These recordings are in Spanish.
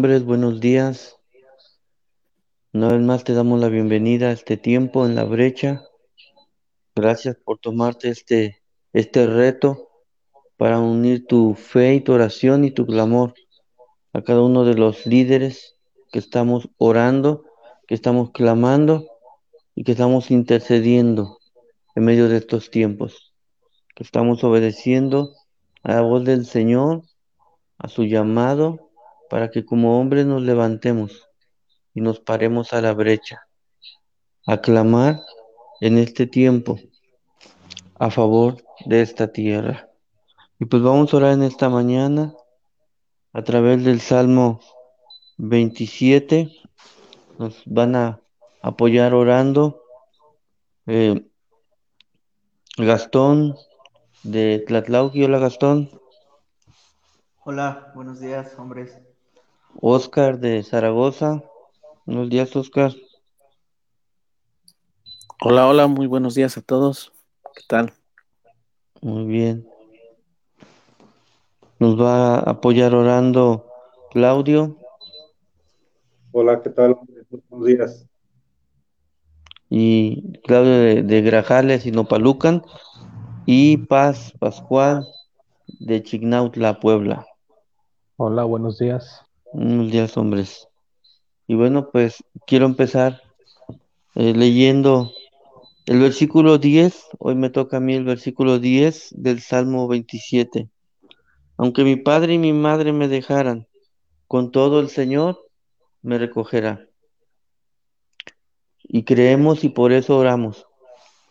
Buenos días. Una vez más te damos la bienvenida a este tiempo en la brecha. Gracias por tomarte este, este reto para unir tu fe y tu oración y tu clamor a cada uno de los líderes que estamos orando, que estamos clamando y que estamos intercediendo en medio de estos tiempos, que estamos obedeciendo a la voz del Señor, a su llamado, para que como hombres nos levantemos y nos paremos a la brecha, a clamar en este tiempo a favor de esta tierra. Y pues vamos a orar en esta mañana a través del Salmo 27. Nos van a apoyar orando. Eh, Gastón de Tlatlauqui. Hola Gastón. Hola, buenos días, hombres. Oscar de Zaragoza. Buenos días, Oscar. Hola, hola, muy buenos días a todos. ¿Qué tal? Muy bien. Nos va a apoyar orando Claudio. Hola, ¿qué tal? Buenos días. Y Claudio de, de Grajales y Nopalucan. Y Paz Pascual de Chignautla, Puebla. Hola, buenos días. Días, hombres. Y bueno, pues quiero empezar eh, leyendo el versículo 10. Hoy me toca a mí el versículo 10 del Salmo 27. Aunque mi padre y mi madre me dejaran, con todo el Señor me recogerá. Y creemos y por eso oramos.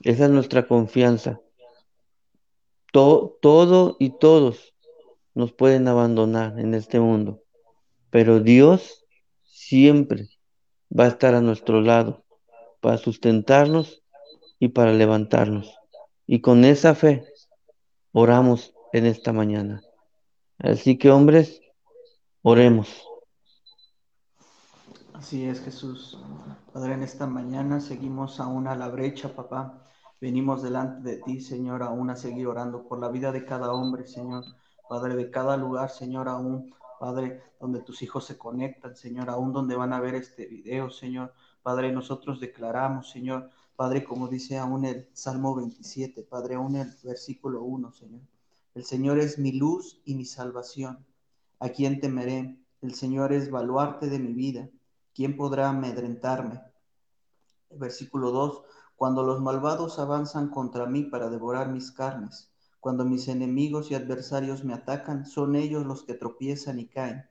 Esa es nuestra confianza. To- todo y todos nos pueden abandonar en este mundo, pero Dios siempre va a estar a nuestro lado para sustentarnos y para levantarnos. Y con esa fe oramos en esta mañana. Así que hombres, oremos. Así es, Jesús. Padre, en esta mañana seguimos aún a la brecha, papá. Venimos delante de ti, Señor, aún a seguir orando por la vida de cada hombre, Señor. Padre, de cada lugar, Señor, aún, Padre, donde tus hijos se conectan, Señor, aún donde van a ver este video, Señor. Padre, nosotros declaramos, Señor, Padre, como dice aún el Salmo 27, Padre, aún el versículo 1, Señor. El Señor es mi luz y mi salvación. ¿A quién temeré? El Señor es baluarte de mi vida. ¿Quién podrá amedrentarme? Versículo 2. Cuando los malvados avanzan contra mí para devorar mis carnes, cuando mis enemigos y adversarios me atacan, son ellos los que tropiezan y caen.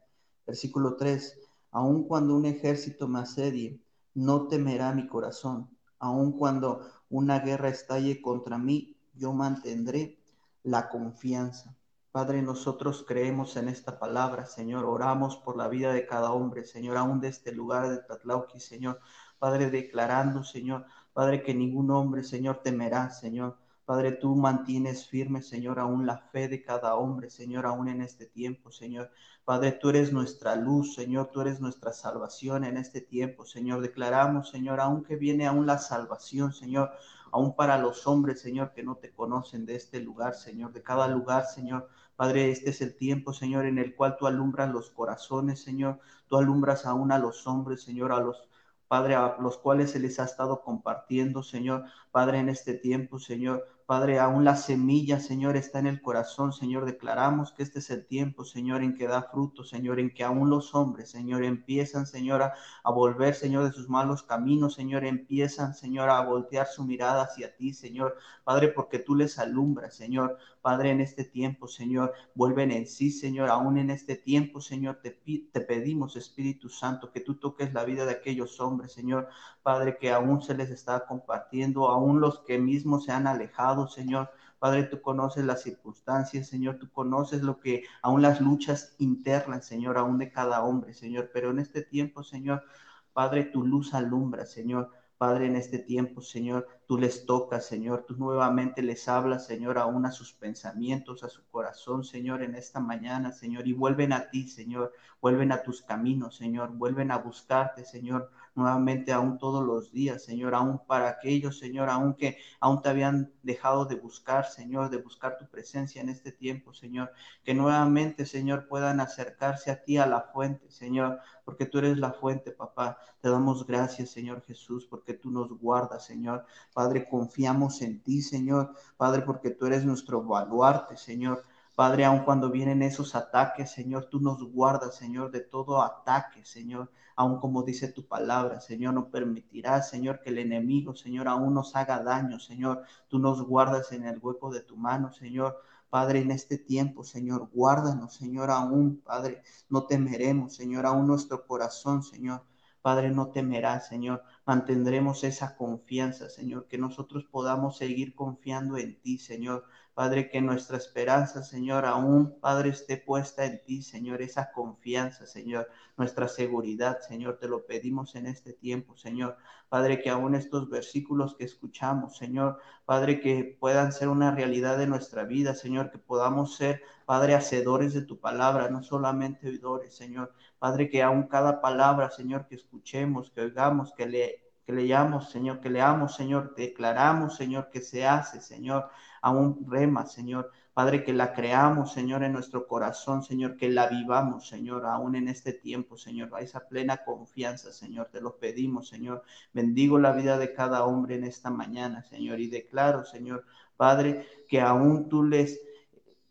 Versículo 3. Aun cuando un ejército me asedie, no temerá mi corazón. Aun cuando una guerra estalle contra mí, yo mantendré la confianza. Padre, nosotros creemos en esta palabra, Señor. Oramos por la vida de cada hombre, Señor, aún de este lugar de Tatlauqui, Señor. Padre, declarando, Señor, Padre, que ningún hombre, Señor, temerá, Señor. Padre, tú mantienes firme, Señor, aún la fe de cada hombre, Señor, aún en este tiempo, Señor. Padre, tú eres nuestra luz, Señor, tú eres nuestra salvación en este tiempo, Señor. Declaramos, Señor, aún que viene aún la salvación, Señor, aún para los hombres, Señor, que no te conocen de este lugar, Señor, de cada lugar, Señor. Padre, este es el tiempo, Señor, en el cual tú alumbras los corazones, Señor. Tú alumbras aún a los hombres, Señor, a los Padre, a los cuales se les ha estado compartiendo, Señor. Padre, en este tiempo, Señor. Padre, aún la semilla, Señor, está en el corazón, Señor. Declaramos que este es el tiempo, Señor, en que da fruto, Señor, en que aún los hombres, Señor, empiezan, Señor, a, volver, Señor, de sus malos caminos, Señor, empiezan, Señor, a voltear su mirada hacia ti, Señor. Padre, porque tú les alumbras, Señor. Padre, en este tiempo, Señor, vuelven en sí, Señor. Aún en este tiempo, Señor, te, te pedimos, Espíritu Santo, que tú toques la vida de aquellos hombres, Señor. Padre, que aún se les está compartiendo, aún los que mismos se han alejado, Señor. Padre, tú conoces las circunstancias, Señor, tú conoces lo que, aún las luchas internas, Señor, aún de cada hombre, Señor. Pero en este tiempo, Señor, Padre, tu luz alumbra, Señor. Padre, en este tiempo, Señor, tú les tocas, Señor, tú nuevamente les hablas, Señor, aún a sus pensamientos, a su corazón, Señor, en esta mañana, Señor, y vuelven a ti, Señor, vuelven a tus caminos, Señor, vuelven a buscarte, Señor, nuevamente aún todos los días, Señor, aún para aquellos, Señor, aún que aún te habían dejado de buscar, Señor, de buscar tu presencia en este tiempo, Señor, que nuevamente, Señor, puedan acercarse a ti, a la fuente, Señor, porque tú eres la fuente, papá. Te damos gracias, Señor Jesús, porque tú nos guardas, Señor. Padre, confiamos en ti, Señor. Padre, porque tú eres nuestro baluarte, Señor. Padre, aun cuando vienen esos ataques, Señor, tú nos guardas, Señor, de todo ataque, Señor. Aun como dice tu palabra, Señor, no permitirás, Señor, que el enemigo, Señor, aún nos haga daño, Señor. Tú nos guardas en el hueco de tu mano, Señor. Padre, en este tiempo, Señor, guárdanos, Señor, aún, Padre, no temeremos, Señor, aún nuestro corazón, Señor. Padre, no temerá, Señor. Mantendremos esa confianza, Señor, que nosotros podamos seguir confiando en ti, Señor. Padre, que nuestra esperanza, Señor, aún, Padre, esté puesta en ti, Señor, esa confianza, Señor, nuestra seguridad, Señor, te lo pedimos en este tiempo, Señor. Padre, que aún estos versículos que escuchamos, Señor, Padre, que puedan ser una realidad de nuestra vida, Señor, que podamos ser, Padre, hacedores de tu palabra, no solamente oidores, Señor. Padre, que aún cada palabra, Señor, que escuchemos, que oigamos, que le que leamos, Señor, que leamos, Señor, declaramos, Señor, que se hace, Señor, aún rema, Señor. Padre, que la creamos, Señor, en nuestro corazón, Señor, que la vivamos, Señor, aún en este tiempo, Señor, a esa plena confianza, Señor, te lo pedimos, Señor. Bendigo la vida de cada hombre en esta mañana, Señor, y declaro, Señor, Padre, que aún tú les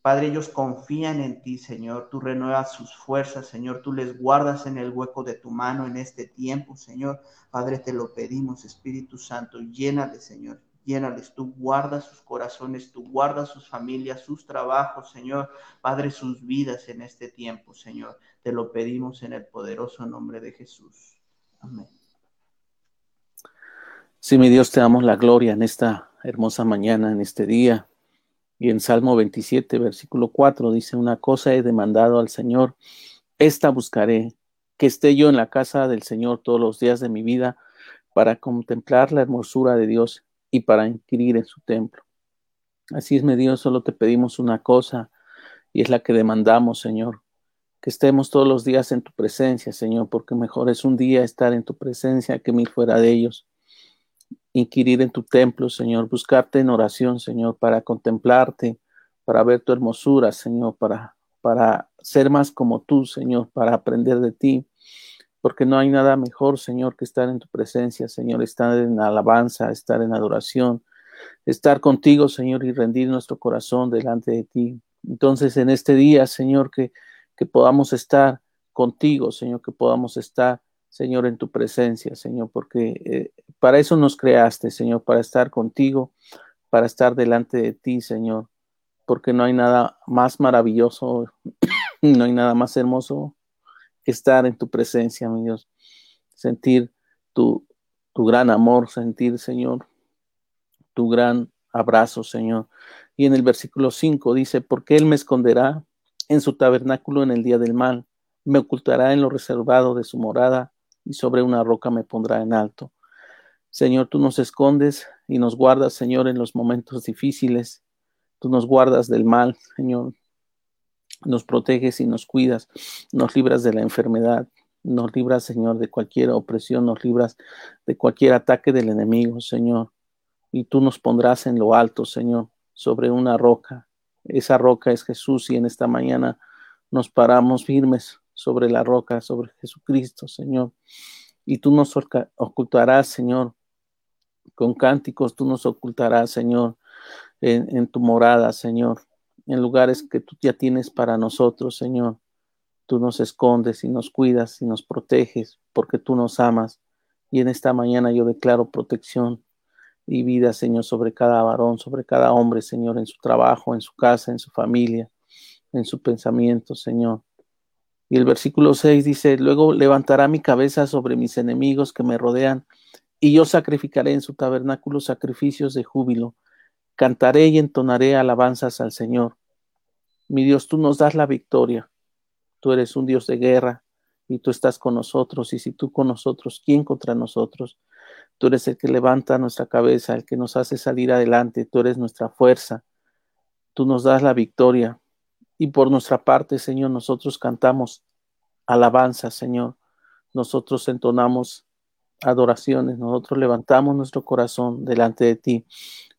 Padre, ellos confían en ti, Señor. Tú renuevas sus fuerzas, Señor. Tú les guardas en el hueco de tu mano en este tiempo, Señor. Padre, te lo pedimos, Espíritu Santo. Llénale, Señor. Llénales. Tú guardas sus corazones, tú guardas sus familias, sus trabajos, Señor. Padre, sus vidas en este tiempo, Señor. Te lo pedimos en el poderoso nombre de Jesús. Amén. Sí, mi Dios, te damos la gloria en esta hermosa mañana, en este día. Y en Salmo 27, versículo 4 dice, una cosa he demandado al Señor, esta buscaré, que esté yo en la casa del Señor todos los días de mi vida para contemplar la hermosura de Dios y para inquirir en su templo. Así es, mi Dios, solo te pedimos una cosa y es la que demandamos, Señor, que estemos todos los días en tu presencia, Señor, porque mejor es un día estar en tu presencia que mil fuera de ellos inquirir en tu templo, Señor, buscarte en oración, Señor, para contemplarte, para ver tu hermosura, Señor, para, para ser más como tú, Señor, para aprender de ti, porque no hay nada mejor, Señor, que estar en tu presencia, Señor, estar en alabanza, estar en adoración, estar contigo, Señor, y rendir nuestro corazón delante de ti. Entonces, en este día, Señor, que, que podamos estar contigo, Señor, que podamos estar Señor, en tu presencia, Señor, porque eh, para eso nos creaste, Señor, para estar contigo, para estar delante de ti, Señor, porque no hay nada más maravilloso, no hay nada más hermoso que estar en tu presencia, mi Dios, sentir tu, tu gran amor, sentir, Señor, tu gran abrazo, Señor. Y en el versículo 5 dice, porque Él me esconderá en su tabernáculo en el día del mal, me ocultará en lo reservado de su morada y sobre una roca me pondrá en alto. Señor, tú nos escondes y nos guardas, Señor, en los momentos difíciles. Tú nos guardas del mal, Señor. Nos proteges y nos cuidas. Nos libras de la enfermedad. Nos libras, Señor, de cualquier opresión. Nos libras de cualquier ataque del enemigo, Señor. Y tú nos pondrás en lo alto, Señor, sobre una roca. Esa roca es Jesús y en esta mañana nos paramos firmes sobre la roca, sobre Jesucristo, Señor. Y tú nos ocultarás, Señor, con cánticos, tú nos ocultarás, Señor, en, tu morada, Señor, en lugares que tú ya tienes para nosotros, Señor. Tú nos escondes y nos cuidas y nos proteges porque tú nos amas. Y en esta mañana yo declaro protección y vida, Señor, sobre cada varón, sobre cada hombre, Señor, en su trabajo, en su casa, en su familia, en su pensamiento, Señor. Y el versículo 6 dice, luego levantará mi cabeza sobre mis enemigos que me rodean, y yo sacrificaré en su tabernáculo sacrificios de júbilo. Cantaré y entonaré alabanzas al Señor. Mi Dios, tú nos das la victoria. Tú eres un Dios de guerra y tú estás con nosotros. Y si tú con nosotros, ¿quién contra nosotros? Tú eres el que levanta nuestra cabeza, el que nos hace salir adelante. Tú eres nuestra fuerza. Tú nos das la victoria. Y por nuestra parte, Señor, nosotros cantamos alabanza, Señor. Nosotros entonamos adoraciones. Nosotros levantamos nuestro corazón delante de ti,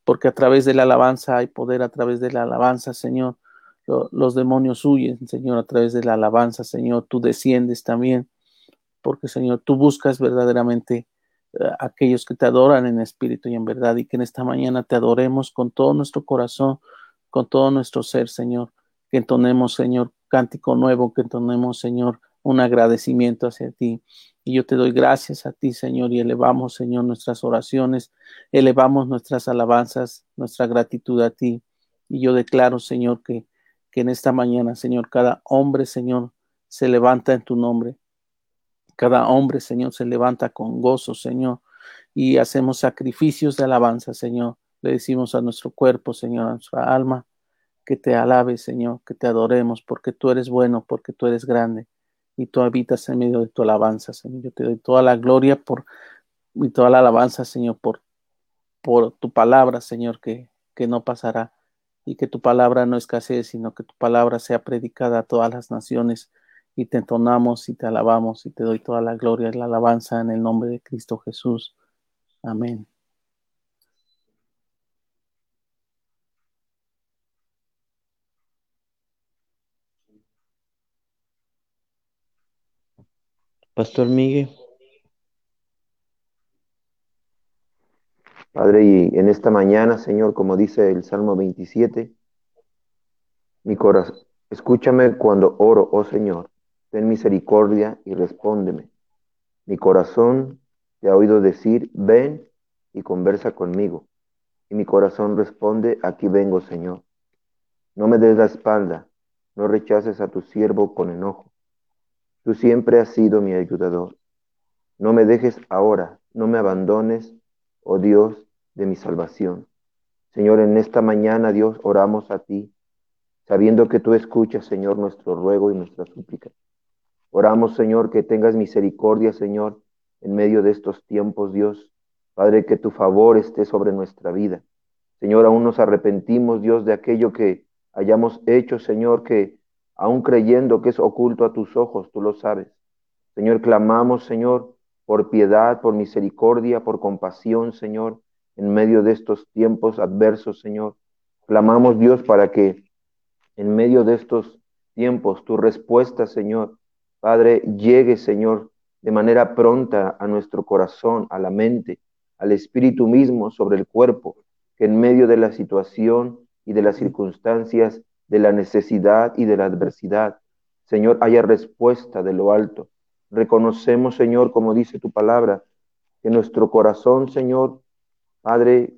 porque a través de la alabanza hay poder, a través de la alabanza, Señor. los demonios huyen, Señor, a través de la alabanza, Señor. Tú desciendes también, porque, Señor, tú buscas verdaderamente eh, aquellos que te adoran en espíritu y en verdad, y que en esta mañana te adoremos con todo nuestro corazón, con todo nuestro ser, Señor. Que entonemos, Señor, cántico nuevo, que entonemos, Señor, un agradecimiento hacia ti. Y yo te doy gracias a ti, Señor, y elevamos, Señor, nuestras oraciones, elevamos nuestras alabanzas, nuestra gratitud a ti. Y yo declaro, Señor, que, que en esta mañana, Señor, cada hombre, Señor, se levanta en tu nombre. Cada hombre, Señor, se levanta con gozo, Señor, y hacemos sacrificios de alabanza, Señor. Le decimos a nuestro cuerpo, Señor, a nuestra alma, que te alabe, Señor, que te adoremos, porque tú eres bueno, porque tú eres grande y tú habitas en medio de tu alabanza, Señor. Yo te doy toda la gloria por y toda la alabanza, Señor, por, por tu palabra, Señor, que, que no pasará y que tu palabra no escasee, sino que tu palabra sea predicada a todas las naciones y te entonamos y te alabamos y te doy toda la gloria y la alabanza en el nombre de Cristo Jesús. Amén. Pastor Miguel. Padre, y en esta mañana, Señor, como dice el Salmo 27, mi corazón, escúchame cuando oro, oh Señor, ten misericordia y respóndeme. Mi corazón te ha oído decir, ven y conversa conmigo. Y mi corazón responde, aquí vengo, Señor. No me des la espalda, no rechaces a tu siervo con enojo. Tú siempre has sido mi ayudador. No me dejes ahora, no me abandones, oh Dios de mi salvación. Señor, en esta mañana, Dios, oramos a ti, sabiendo que tú escuchas, Señor, nuestro ruego y nuestra súplica. Oramos, Señor, que tengas misericordia, Señor, en medio de estos tiempos, Dios. Padre, que tu favor esté sobre nuestra vida. Señor, aún nos arrepentimos, Dios, de aquello que hayamos hecho, Señor, que aún creyendo que es oculto a tus ojos, tú lo sabes. Señor, clamamos, Señor, por piedad, por misericordia, por compasión, Señor, en medio de estos tiempos adversos, Señor. Clamamos, Dios, para que en medio de estos tiempos tu respuesta, Señor, Padre, llegue, Señor, de manera pronta a nuestro corazón, a la mente, al espíritu mismo, sobre el cuerpo, que en medio de la situación y de las circunstancias de la necesidad y de la adversidad. Señor, haya respuesta de lo alto. Reconocemos, Señor, como dice tu palabra, que nuestro corazón, Señor, Padre,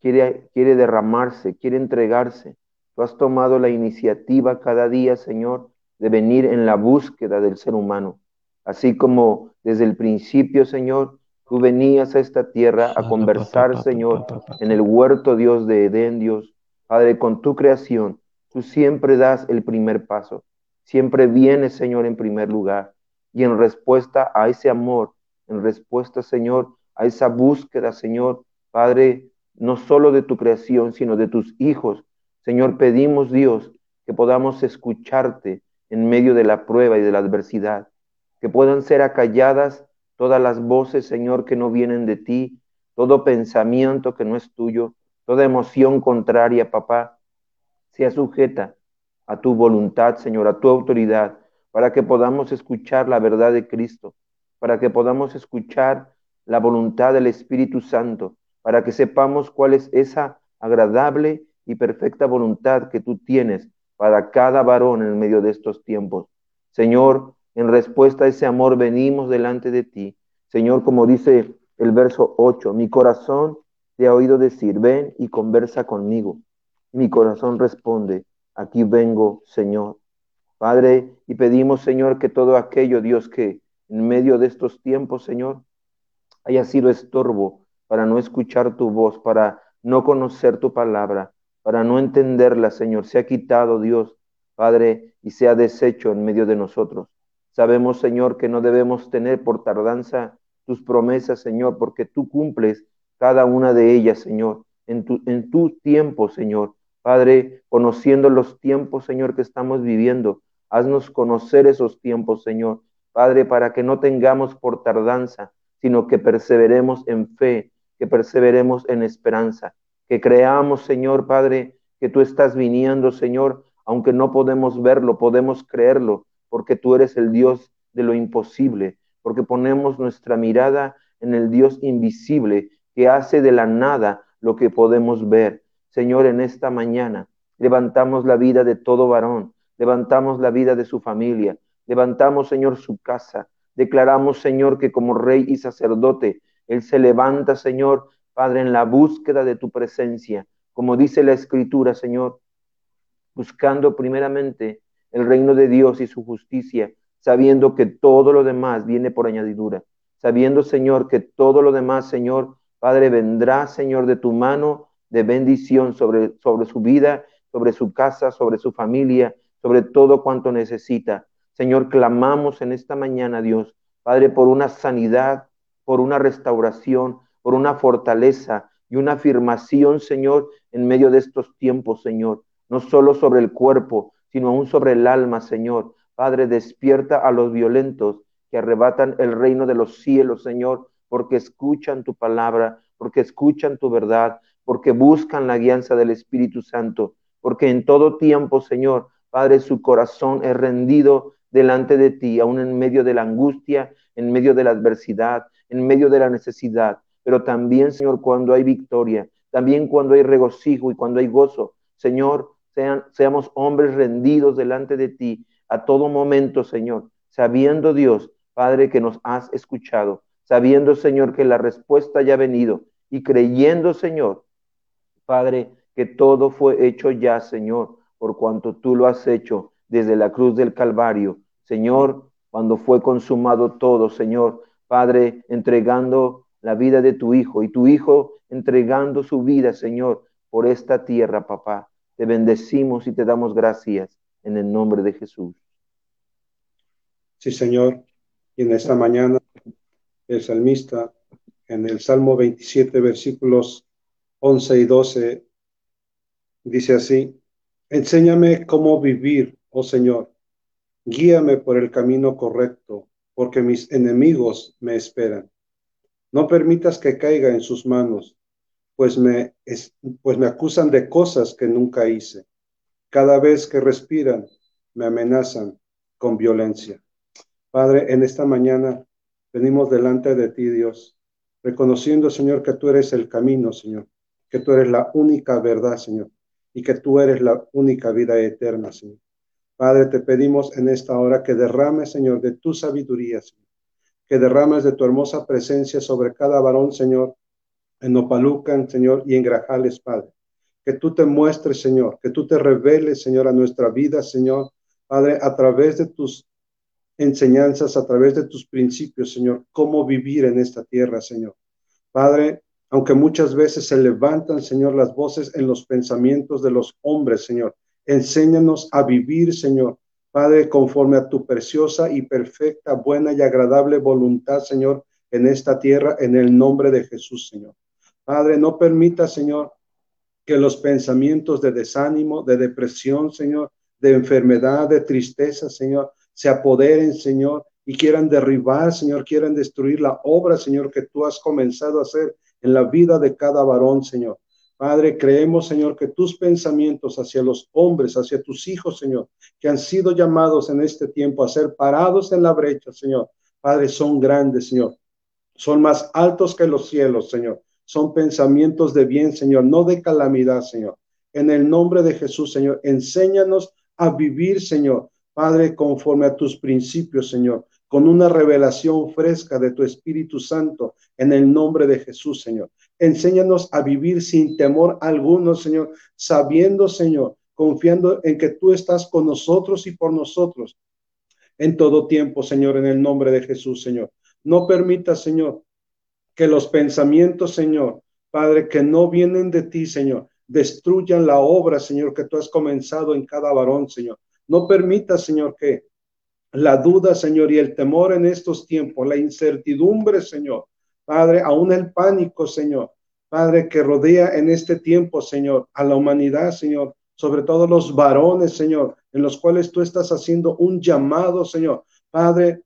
quiere, quiere derramarse, quiere entregarse. Tú has tomado la iniciativa cada día, Señor, de venir en la búsqueda del ser humano. Así como desde el principio, Señor, tú venías a esta tierra a conversar, Señor, en el huerto, Dios de Edén, Dios. Padre, con tu creación, Tú siempre das el primer paso. Siempre vienes, Señor, en primer lugar. Y en respuesta a ese amor, en respuesta, Señor, a esa búsqueda, Señor, Padre, no solo de tu creación, sino de tus hijos. Señor, pedimos, Dios, que podamos escucharte en medio de la prueba y de la adversidad. Que puedan ser acalladas todas las voces, Señor, que no vienen de ti, todo pensamiento que no es tuyo, toda emoción contraria, papá, sea sujeta a tu voluntad, Señor, a tu autoridad, para que podamos escuchar la verdad de Cristo, para que podamos escuchar la voluntad del Espíritu Santo, para que sepamos cuál es esa agradable y perfecta voluntad que tú tienes para cada varón en medio de estos tiempos. Señor, en respuesta a ese amor venimos delante de ti. Señor, como dice el verso 8, mi corazón te ha oído decir, ven y conversa conmigo. Mi corazón responde, aquí vengo, Señor. Padre, y pedimos, Señor, que todo aquello, Dios, que en medio de estos tiempos, Señor, haya sido estorbo para no escuchar tu voz, para no conocer tu palabra, para no entenderla, Señor, se ha quitado, Dios, Padre, y se ha deshecho en medio de nosotros. Sabemos, Señor, que no debemos tener por tardanza tus promesas, Señor, porque tú cumples cada una de ellas, Señor, en tu, en tu tiempo, Señor. Padre, conociendo los tiempos, Señor, que estamos viviendo, haznos conocer esos tiempos, Señor. Padre, para que no tengamos por tardanza, sino que perseveremos en fe, que perseveremos en esperanza, que creamos, Señor Padre, que tú estás viniendo, Señor, aunque no podemos verlo, podemos creerlo, porque tú eres el Dios de lo imposible, porque ponemos nuestra mirada en el Dios invisible que hace de la nada lo que podemos ver. Señor, en esta mañana levantamos la vida de todo varón, levantamos la vida de su familia, levantamos, Señor, su casa, Declaramos, Señor, que como rey y sacerdote, Él se levanta, Señor, Padre, en la búsqueda de tu presencia, como dice la Escritura, Señor, buscando primeramente el reino de Dios y su justicia, sabiendo que todo lo demás viene por añadidura, sabiendo, Señor, que todo lo demás, Señor, Padre, vendrá, Señor, de tu mano de bendición sobre, sobre su vida, sobre su casa, sobre su familia, sobre todo cuanto necesita. Señor, clamamos en esta mañana, Dios, Padre, por una sanidad, por una restauración, por una fortaleza y una afirmación, Señor, en medio de estos tiempos, Señor. No solo sobre el cuerpo, sino aún sobre el alma, Señor. Padre, despierta a los violentos que arrebatan el reino de los cielos, Señor, porque escuchan tu palabra, porque escuchan tu verdad, porque buscan la guianza del Espíritu Santo, porque en todo tiempo, Señor, Padre, su corazón es rendido delante de ti, aún en medio de la angustia, en medio de la adversidad, en medio de la necesidad, pero también, Señor, cuando hay victoria, también cuando hay regocijo y cuando hay gozo. Señor, seamos hombres rendidos delante de ti a todo momento, Señor, sabiendo, Dios, Padre, que nos has escuchado, sabiendo, Señor, que la respuesta ya ha venido y creyendo, Señor, Padre, que todo fue hecho ya, Señor, por cuanto tú lo has hecho desde la cruz del Calvario Señor, cuando fue consumado todo, Señor, Padre, entregando la vida de tu Hijo y tu Hijo entregando su vida, Señor, por esta tierra, papá. Te bendecimos y te damos gracias en el nombre de Jesús. Sí, Señor. Y en esta mañana el salmista en el Salmo 27, versículos 11 y 12, dice así, enséñame cómo vivir, oh Señor Guíame por el camino correcto, porque mis enemigos me esperan. No permitas que caiga en sus manos, pues me, pues me acusan de cosas que nunca hice. Cada vez que respiran, me amenazan con violencia. Padre, en esta mañana venimos delante de ti, Dios, reconociendo, Señor, que tú eres el camino, Señor, que tú eres la única verdad, Señor, y que tú eres la única vida eterna, Señor. Padre, te pedimos en esta hora que derrames, Señor, de tu sabiduría, Señor. Que derrames de tu hermosa presencia sobre cada varón, Señor, en Opalucan, Señor, y en Grajales, Padre. Que tú te muestres, Señor, que tú te reveles, Señor, a nuestra vida, Señor, Padre, a través de tus enseñanzas, a través de tus principios, Señor, cómo vivir en esta tierra, Señor. Padre, aunque muchas veces se levantan, Señor, las voces en los pensamientos de los hombres, Señor, Enséñanos a vivir, Señor. Padre, conforme a tu preciosa y perfecta, buena y agradable voluntad, Señor, en esta tierra, en el nombre de Jesús, Señor. Padre, no permita, Señor, que los pensamientos de desánimo, de depresión, Señor, de enfermedad, de tristeza, Señor, se apoderen, Señor, y quieran derribar, Señor, quieran destruir la obra, Señor, que tú has comenzado a hacer en la vida de cada varón, Señor. Padre, creemos, Señor, que tus pensamientos hacia los hombres, hacia tus hijos, Señor, que han sido llamados en este tiempo a ser parados en la brecha, Señor, Padre, son grandes, Señor. Son más altos que los cielos, Señor. Son pensamientos de bien, Señor, no de calamidad, Señor. En el nombre de Jesús, Señor, enséñanos a vivir, Señor, Padre, conforme a tus principios, Señor, con una revelación fresca de tu Espíritu Santo, en el nombre de Jesús, Señor. Enséñanos a vivir sin temor alguno, Señor, sabiendo, Señor, confiando en que tú estás con nosotros y por nosotros en todo tiempo, Señor, en el nombre de Jesús, Señor. No permita, Señor, que los pensamientos, Señor, Padre, que no vienen de ti, Señor, destruyan la obra, Señor, que tú has comenzado en cada varón, Señor. No permita, Señor, que la duda, Señor, y el temor en estos tiempos, la incertidumbre, Señor, Padre, aún el pánico, Señor. Padre, que rodea en este tiempo, Señor, a la humanidad, Señor, sobre todo los varones, Señor, en los cuales tú estás haciendo un llamado, Señor. Padre,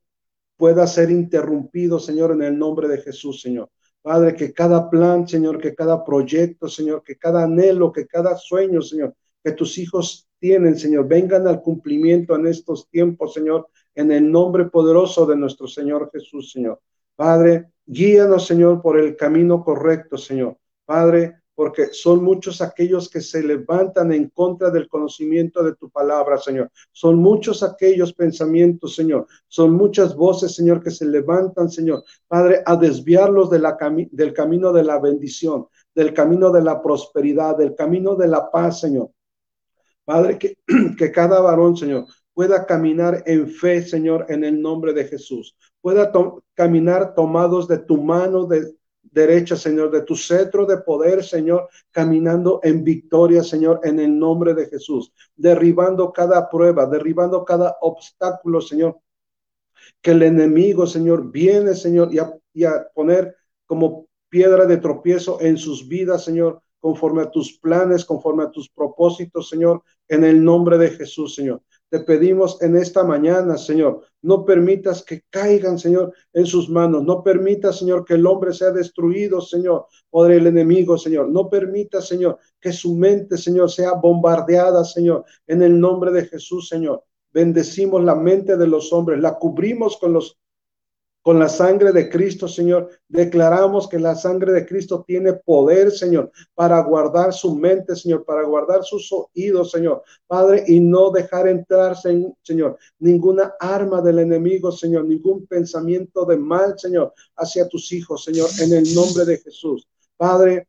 pueda ser interrumpido, Señor, en el nombre de Jesús, Señor. Padre, que cada plan, Señor, que cada proyecto, Señor, que cada anhelo, que cada sueño, Señor, que tus hijos tienen, Señor, vengan al cumplimiento en estos tiempos, Señor, en el nombre poderoso de nuestro Señor Jesús, Señor. Padre, guíanos, Señor, por el camino correcto, Señor. Padre, porque son muchos aquellos que se levantan en contra del conocimiento de tu palabra, Señor. Son muchos aquellos pensamientos, Señor. Son muchas voces, Señor, que se levantan, Señor. Padre, a desviarlos de la del camino de la bendición, del camino de la prosperidad, del camino de la paz, Señor. Padre, que cada varón, Señor, pueda caminar en fe, Señor, en el nombre de Jesús. Pueda caminar tomados de tu mano, de, derecha, Señor, de tu cetro de poder, Señor, caminando en victoria, Señor, en el nombre de Jesús, derribando cada prueba, derribando cada obstáculo, Señor, que el enemigo, Señor, viene, Señor, y y a poner como piedra de tropiezo en sus vidas, Señor, conforme a tus planes, conforme a tus propósitos, Señor, en el nombre de Jesús, Señor. Te pedimos en esta mañana, Señor, no permitas que caigan, Señor, en sus manos. No permitas, Señor, que el hombre sea destruido, Señor, por el enemigo, Señor. No permitas, Señor, que su mente, Señor, sea bombardeada, Señor, en el nombre de Jesús, Señor. Bendecimos la mente de los hombres, la cubrimos con los con la sangre de Cristo, Señor. Declaramos que la sangre de Cristo tiene poder, Señor, para guardar su mente, Señor, para guardar sus oídos, Señor. Padre, y no dejar entrar, Señor, ninguna arma del enemigo, Señor, ningún pensamiento de mal, Señor, hacia tus hijos, Señor, en el nombre de Jesús. Padre,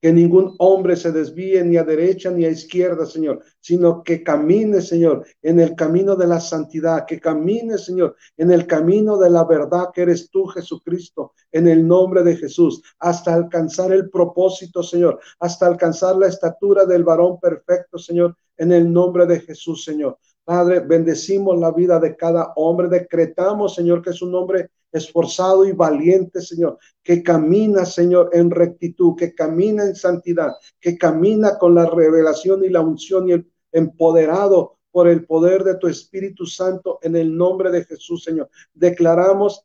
que ningún hombre se desvíe ni a derecha ni a izquierda, Señor, sino que camine, Señor, en el camino de la santidad, que camine, Señor, en el camino de la verdad que eres tú, Jesucristo, en el nombre de Jesús, hasta alcanzar el propósito, Señor, hasta alcanzar la estatura del varón perfecto, Señor, en el nombre de Jesús, Señor. Padre, bendecimos la vida de cada hombre, decretamos, Señor, que es un hombre esforzado y valiente, Señor, que camina, Señor, en rectitud, que camina en santidad, que camina con la revelación y la unción y el empoderado por el poder de tu Espíritu Santo en el nombre de Jesús, Señor. Declaramos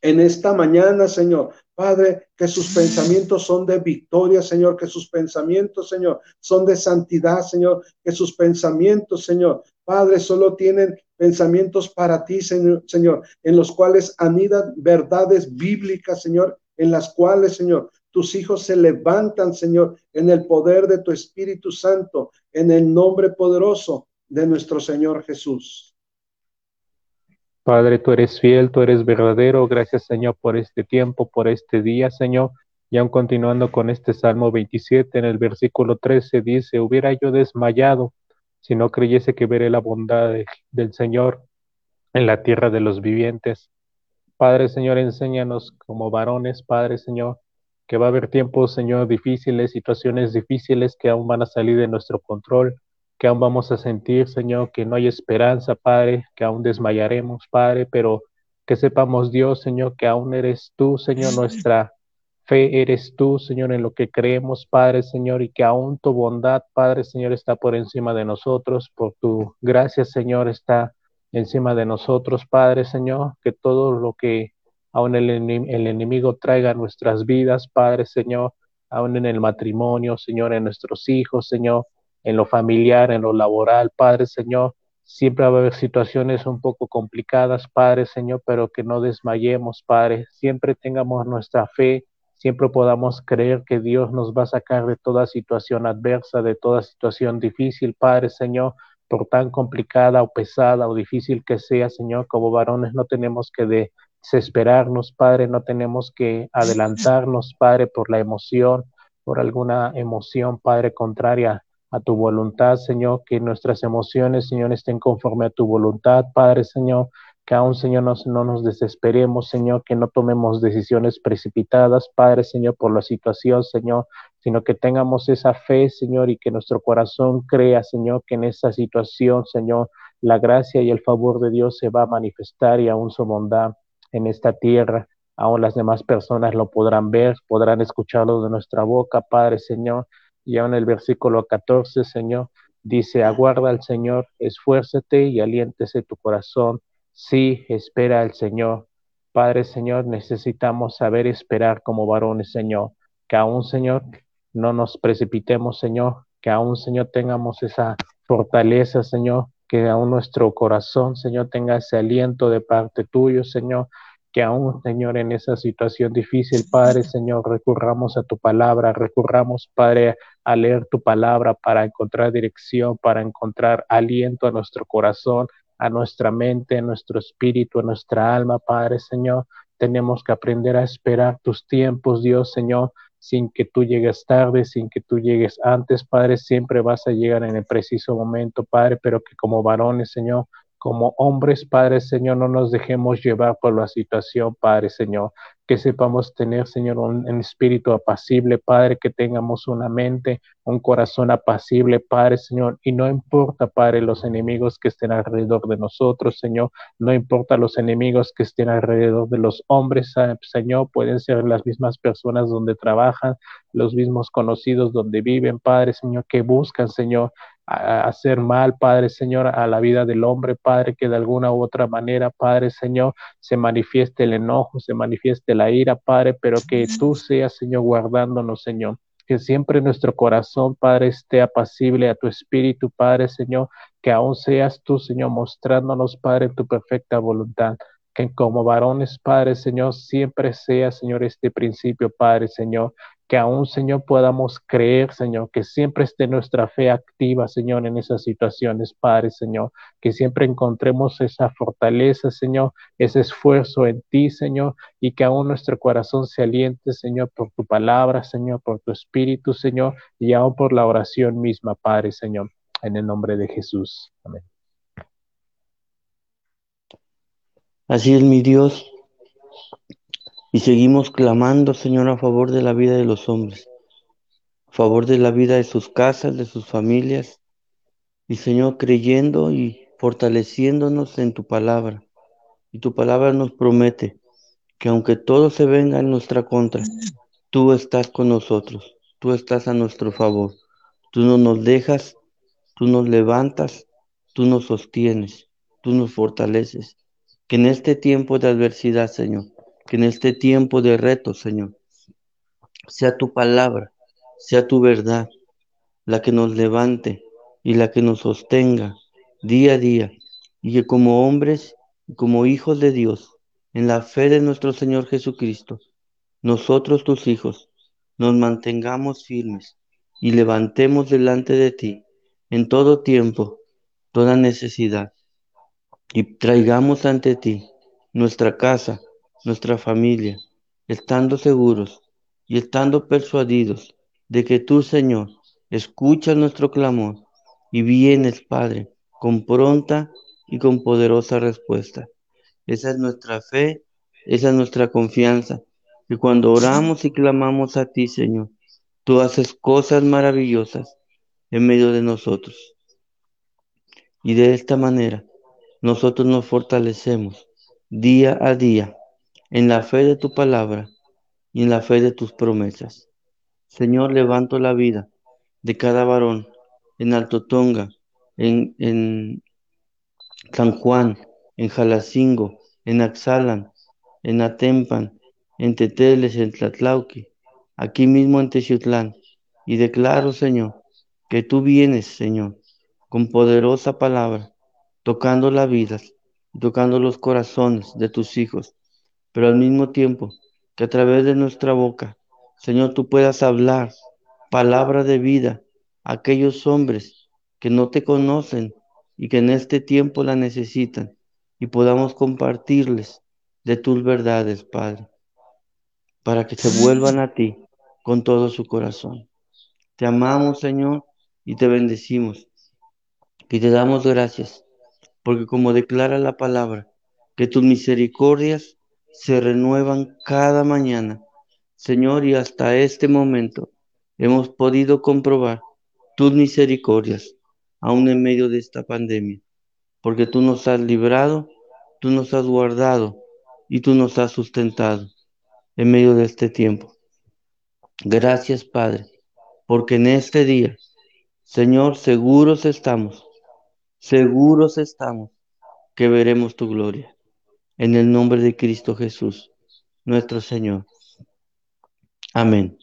en esta mañana, Señor, Padre, que sus pensamientos son de victoria, Señor, que sus pensamientos, Señor, son de santidad, Señor, que sus pensamientos, Señor, Padre, solo tienen pensamientos para ti, Señor, Señor, en los cuales anidan verdades bíblicas, Señor, en las cuales, Señor, tus hijos se levantan, Señor, en el poder de tu Espíritu Santo, en el nombre poderoso de nuestro Señor Jesús. Padre, tú eres fiel, tú eres verdadero. Gracias, Señor, por este tiempo, por este día, Señor. Y aún continuando con este Salmo 27, en el versículo 13 dice, hubiera yo desmayado si no creyese que veré la bondad del Señor en la tierra de los vivientes. Padre Señor, enséñanos como varones, Padre Señor, que va a haber tiempos, Señor, difíciles, situaciones difíciles que aún van a salir de nuestro control, que aún vamos a sentir, Señor, que no hay esperanza, Padre, que aún desmayaremos, Padre, pero que sepamos, Dios, Señor, que aún eres tú, Señor, nuestra Fe eres tú, Señor, en lo que creemos, Padre, Señor, y que aún tu bondad, Padre, Señor, está por encima de nosotros, por tu gracia, Señor, está encima de nosotros, Padre, Señor, que todo lo que aún el, el enemigo traiga a nuestras vidas, Padre, Señor, aún en el matrimonio, Señor, en nuestros hijos, Señor, en lo familiar, en lo laboral, Padre, Señor, siempre va a haber situaciones un poco complicadas, Padre, Señor, pero que no desmayemos, Padre, siempre tengamos nuestra fe, siempre podamos creer que Dios nos va a sacar de toda situación adversa, de toda situación difícil, Padre Señor, por tan complicada o pesada o difícil que sea, Señor, como varones no tenemos que desesperarnos, Padre, no tenemos que adelantarnos, Padre, por la emoción, por alguna emoción, Padre, contraria a tu voluntad, Señor, que nuestras emociones, Señor, estén conforme a tu voluntad, Padre, Señor, que aún, Señor, no nos desesperemos, Señor, que no tomemos decisiones precipitadas, Padre, Señor, por la situación, Señor, sino que tengamos esa fe, Señor, y que nuestro corazón crea, Señor, que en esa situación, Señor, la gracia y el favor de Dios se va a manifestar y aún su bondad en esta tierra. Aún las demás personas lo podrán ver, podrán escucharlo de nuestra boca, Padre, Señor. Y aún el versículo 14, Señor, dice, aguarda al Señor, esfuérzate y aliéntese tu corazón Sí, espera al Señor. Padre Señor, necesitamos saber esperar como varones, Señor. Que aún, Señor, no nos precipitemos, Señor. Que aún, Señor, tengamos esa fortaleza, Señor. Que aún nuestro corazón, Señor, tenga ese aliento de parte tuyo, Señor que aún, Señor, en esa situación difícil, Padre, Señor, recurramos a tu palabra, recurramos, Padre, a leer tu palabra para encontrar dirección, para encontrar aliento a nuestro corazón, a nuestra mente, a nuestro espíritu, a nuestra alma, Padre, Señor. Tenemos que aprender a esperar tus tiempos, Dios, Señor, sin que tú llegues tarde, sin que tú llegues antes, Padre, siempre vas a llegar en el preciso momento, Padre, pero que como varones, Señor, como hombres, Padre Señor, no nos dejemos llevar por la situación, Padre Señor, que sepamos tener, Señor, un, espíritu apacible, Padre, que tengamos una mente, un corazón apacible, Padre Señor, y no importa, Padre, los enemigos que estén alrededor de nosotros, Señor, no importa los enemigos que estén alrededor de los hombres, Señor, pueden ser las mismas personas donde trabajan, los mismos conocidos donde viven, Padre Señor, que buscan, Señor, hacer mal, Padre Señor, a la vida del hombre, Padre, que de alguna u otra manera, Padre Señor, se manifieste el enojo, se manifieste la ira, Padre, pero que tú seas, Señor, guardándonos, Señor. Que siempre nuestro corazón, Padre, esté apacible a tu espíritu, Padre Señor, que aún seas tú, Señor, mostrándonos, Padre, tu perfecta voluntad que como varones, Padre Señor, siempre sea, Señor, este principio, Padre Señor, que aún, Señor, podamos creer, Señor, que siempre esté nuestra fe activa, Señor, en esas situaciones, Padre, Señor, que siempre encontremos esa fortaleza, Señor, ese esfuerzo en ti, Señor, y que aún nuestro corazón se aliente, Señor, por tu palabra, Señor, por tu espíritu, Señor, y aún por la oración misma, Padre, Señor, en el nombre de Jesús. Amén. Así es, mi Dios. Y seguimos clamando, Señor, a favor de la vida de los hombres, a favor de la vida de sus casas, de sus familias. Y Señor, creyendo y fortaleciéndonos en tu palabra. Y tu palabra nos promete que aunque todo se venga en nuestra contra, tú estás con nosotros, tú estás a nuestro favor. Tú no nos dejas, tú nos levantas, tú nos sostienes, tú nos fortaleces. Que en este tiempo de adversidad, Señor, que en este tiempo de reto, Señor, sea tu palabra, sea tu verdad, la que nos levante y la que nos sostenga día a día, y que como hombres y como hijos de Dios, en la fe de nuestro Señor Jesucristo, nosotros tus hijos, nos mantengamos firmes y levantemos delante de ti en todo tiempo, toda necesidad, y traigamos ante ti nuestra casa, nuestra familia, estando seguros y estando persuadidos de que tú, Señor, escuchas nuestro clamor y vienes, Padre, con pronta y con poderosa respuesta. Esa es nuestra fe, esa es nuestra confianza. Y cuando oramos y clamamos a ti, Señor, tú haces cosas maravillosas en medio de nosotros. Y de esta manera, nosotros nos fortalecemos día a día en la fe de tu palabra y en la fe de tus promesas. Señor, levanto la vida de cada varón en Alto Tonga, en, San Juan, en Jalacingo, en Axalan, en Atempan, en Teteles, en Tlatlauqui, aquí mismo en Texiutlán. Y declaro, Señor, que tú vienes, Señor, con poderosa palabra, tocando la vida, tocando los corazones de tus hijos pero al mismo tiempo que a través de nuestra boca, Señor, tú puedas hablar palabra de vida a aquellos hombres que no te conocen y que en este tiempo la necesitan y podamos compartirles de tus verdades, Padre, para que se vuelvan a ti con todo su corazón. Te amamos, Señor, y te bendecimos. Y te damos gracias, porque como declara la palabra, que tus misericordias se renuevan cada mañana. Señor, y hasta este momento hemos podido comprobar tus misericordias, aún en medio de esta pandemia, porque tú nos has librado, tú nos has guardado y tú nos has sustentado en medio de este tiempo. Gracias, Padre, porque en este día, Señor, seguros estamos, seguros estamos que veremos tu gloria. En el nombre de Cristo Jesús, nuestro Señor. Amén.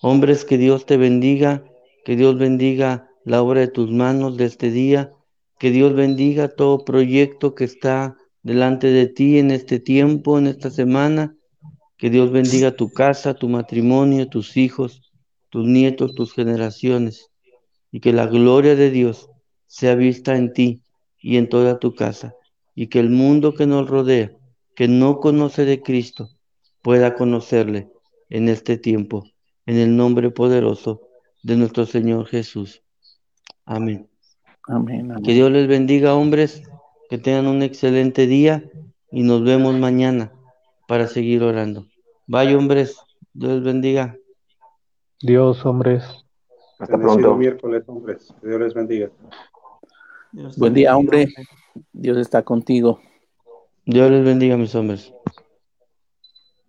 Hombres, que Dios te bendiga, que Dios bendiga la obra de tus manos de este día, que Dios bendiga todo proyecto que está delante de ti en este tiempo, en esta semana, que Dios bendiga tu casa, tu matrimonio, tus hijos, tus nietos, tus generaciones, y que la gloria de Dios sea vista en ti y en toda tu casa, y que el mundo que nos rodea, que no conoce de Cristo, pueda conocerle en este tiempo, en el nombre poderoso de nuestro Señor Jesús. Amén. Amén. amén. Que Dios les bendiga, hombres, que tengan un excelente día y nos vemos mañana para seguir orando. Bye, hombres. Dios les bendiga. Dios, hombres. Hasta Bendecido pronto. miércoles, hombres. Que Dios les bendiga. Dios Buen día, bendiga, hombre. Dios está contigo. Dios les bendiga, mis hombres.